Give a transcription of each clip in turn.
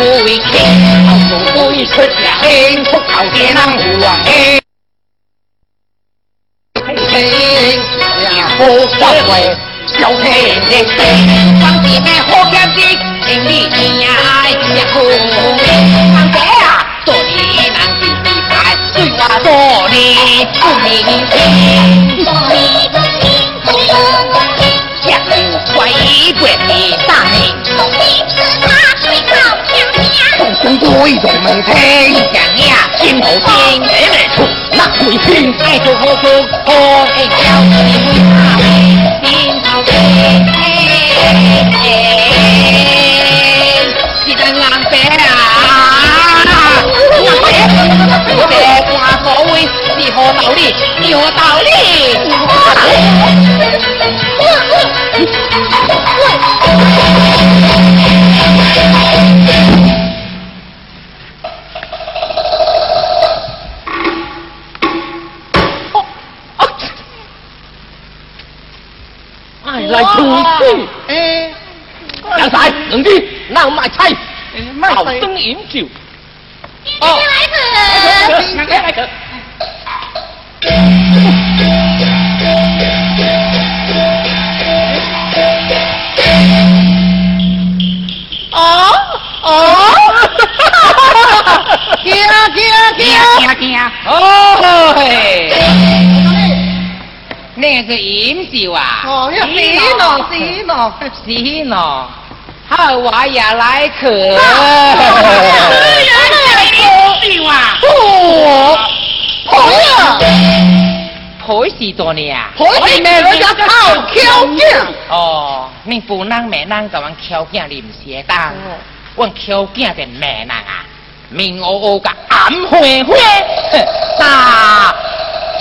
归天，後無歸出興，福頭嘅能王興。呀，好得為有聽的聲，當時咩好嘅事，情理之愛一空。堂姐啊，多年難見你大，雖話多年不明天，多年。众们听，人呀心头惊，起来出那回天，爱做我做歌，哎，叫你回家回，心头惊，是咱南北啊，南北，我北瓜所谓是何道理？是何道理？喂！来煮酒，梁山兄弟，闹卖菜，好生饮酒。今天来客，今天来客。啊啊！哈哈哈哈惊惊惊惊惊！哦嘿。你个饮酒啊？是喏是喏是喏，好玩也来客。是呀，阴笑啊。哦，朋啊，开始做呢呀？我的美人叫巧姐。哦，你不能美人叫巧姐，你唔恰当。我巧姐变美人啊，明乌乌加暗花花。哼，那。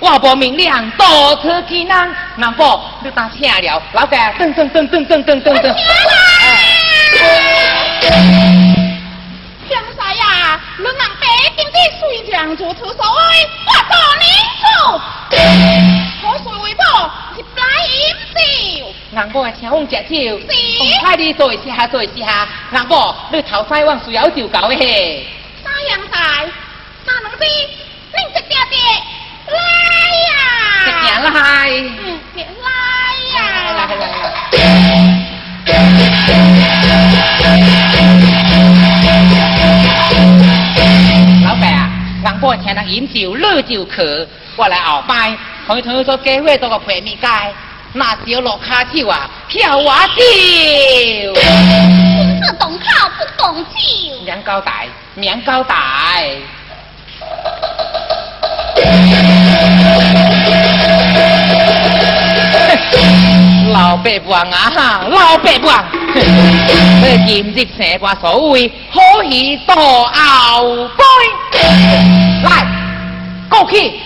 我不明亮，多次去难。南哥，你打请了，老板，噔噔噔噔噔噔噔噔。我了。江西啊，两岸白，顶水涨，做车所谓，我做你主。我谁会不？你来饮酒。南哥，请凤吃酒。是。红牌的，坐下坐一下。南哥，你头先往水要就搞嘿。三样菜，三两子，恁这家的。老板啊，饮酒乐酒客，我来熬拜。朋友同友说聚会多个陪咪街，那只有落卡酒啊，跳瓦酒。工是懂口不懂酒。面高大，面高大。老伯伯啊，老伯伯，万，今日生瓜所谓，可以多后边，来，过去。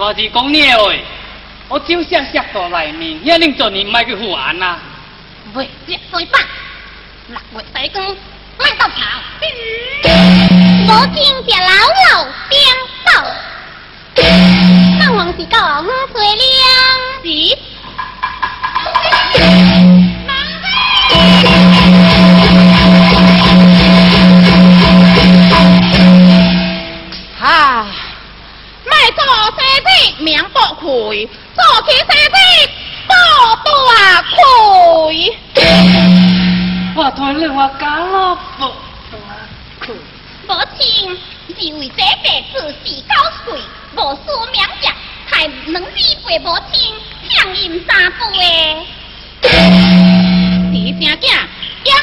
我是讲你喂，我招架杀在内面，遐恁做你唔系去赴宴呐？喂，热菜饭，腊月底光麦当嗯，我见着老老病老，当王是到五岁了。咦？名不开，做起生意多大亏。我我讲了不？大亏。母亲，因为这辈子是高水，无输名也太能弱，陪母亲上瘾三杯。养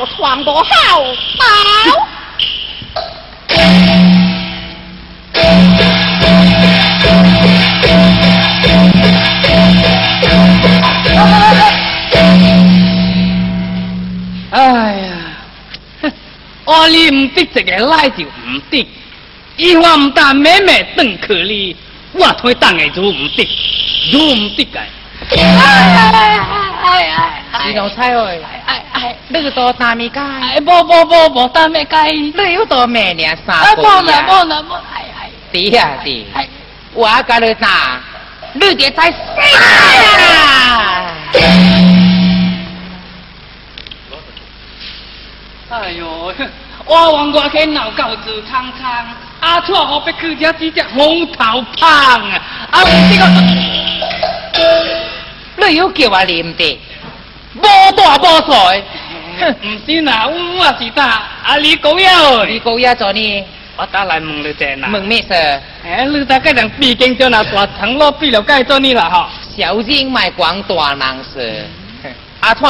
了，床好哎呀，我你唔得一嘅赖住唔得，伊话唔得妹妹顿去你，我同伊等嘅做唔得，做唔得嘅。哎哎哎哎哎哎，你仲哎，喂？哎哎，你多担哎，介？哎，无无无无担哎，介？你又多每年三哎，咧？哎，哎，能哎，能哎哎，哎，呀得，我加你拿，你嘅在死哎哎呦，我王国天老高子苍苍，阿错何必去加几只红头胖啊？啊，这个你又给我拎的，无大无小，哼，唔是啦，我是打阿李高亚，李高亚做呢，我打来问你在那，门咩色？哎，你大概人毕竟就那大长老比了盖做你了哈。小心买广大难事。阿婆，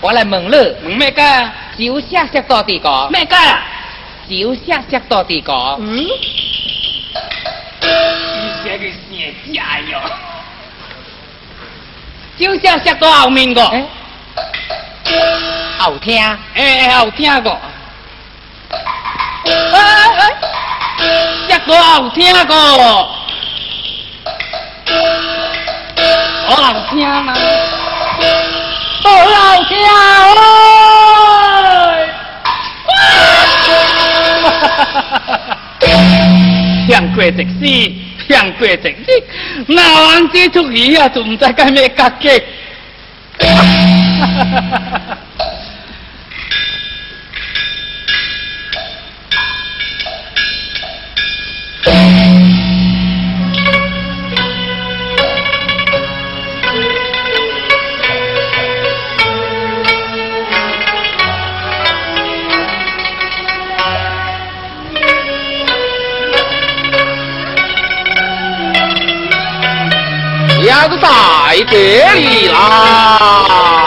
我来问你，问咩个？酒香色多底个？咩个？酒香色多底个？嗯。你写个写字哟！酒香多后面个？好听？哎诶，好听个？哎哎哎，色多听个？好听啦，好听嘞，哇哈哈哈哈向国直死，向国直死，哪玩这出戏啊？就唔知介咩家嘅，哈哈哈哈哈！在这里啦！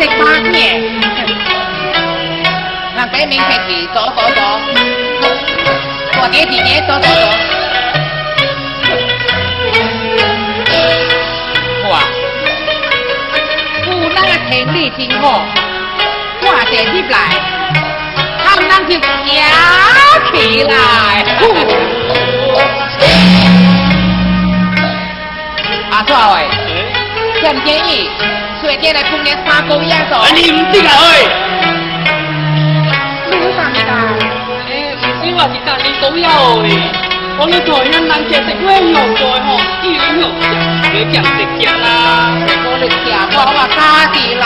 十八年，俺关门开地，做做做，我点点点，做做做。哥啊，我那个田地挺好，我这里来，他们就天起来。阿壮哎，下不点意。因为将来过年杀狗鸭子，你唔知啊去？哎，唔是杀年狗肉嚟。我要坐喺南街食鸳鸯菜啦。我我家己来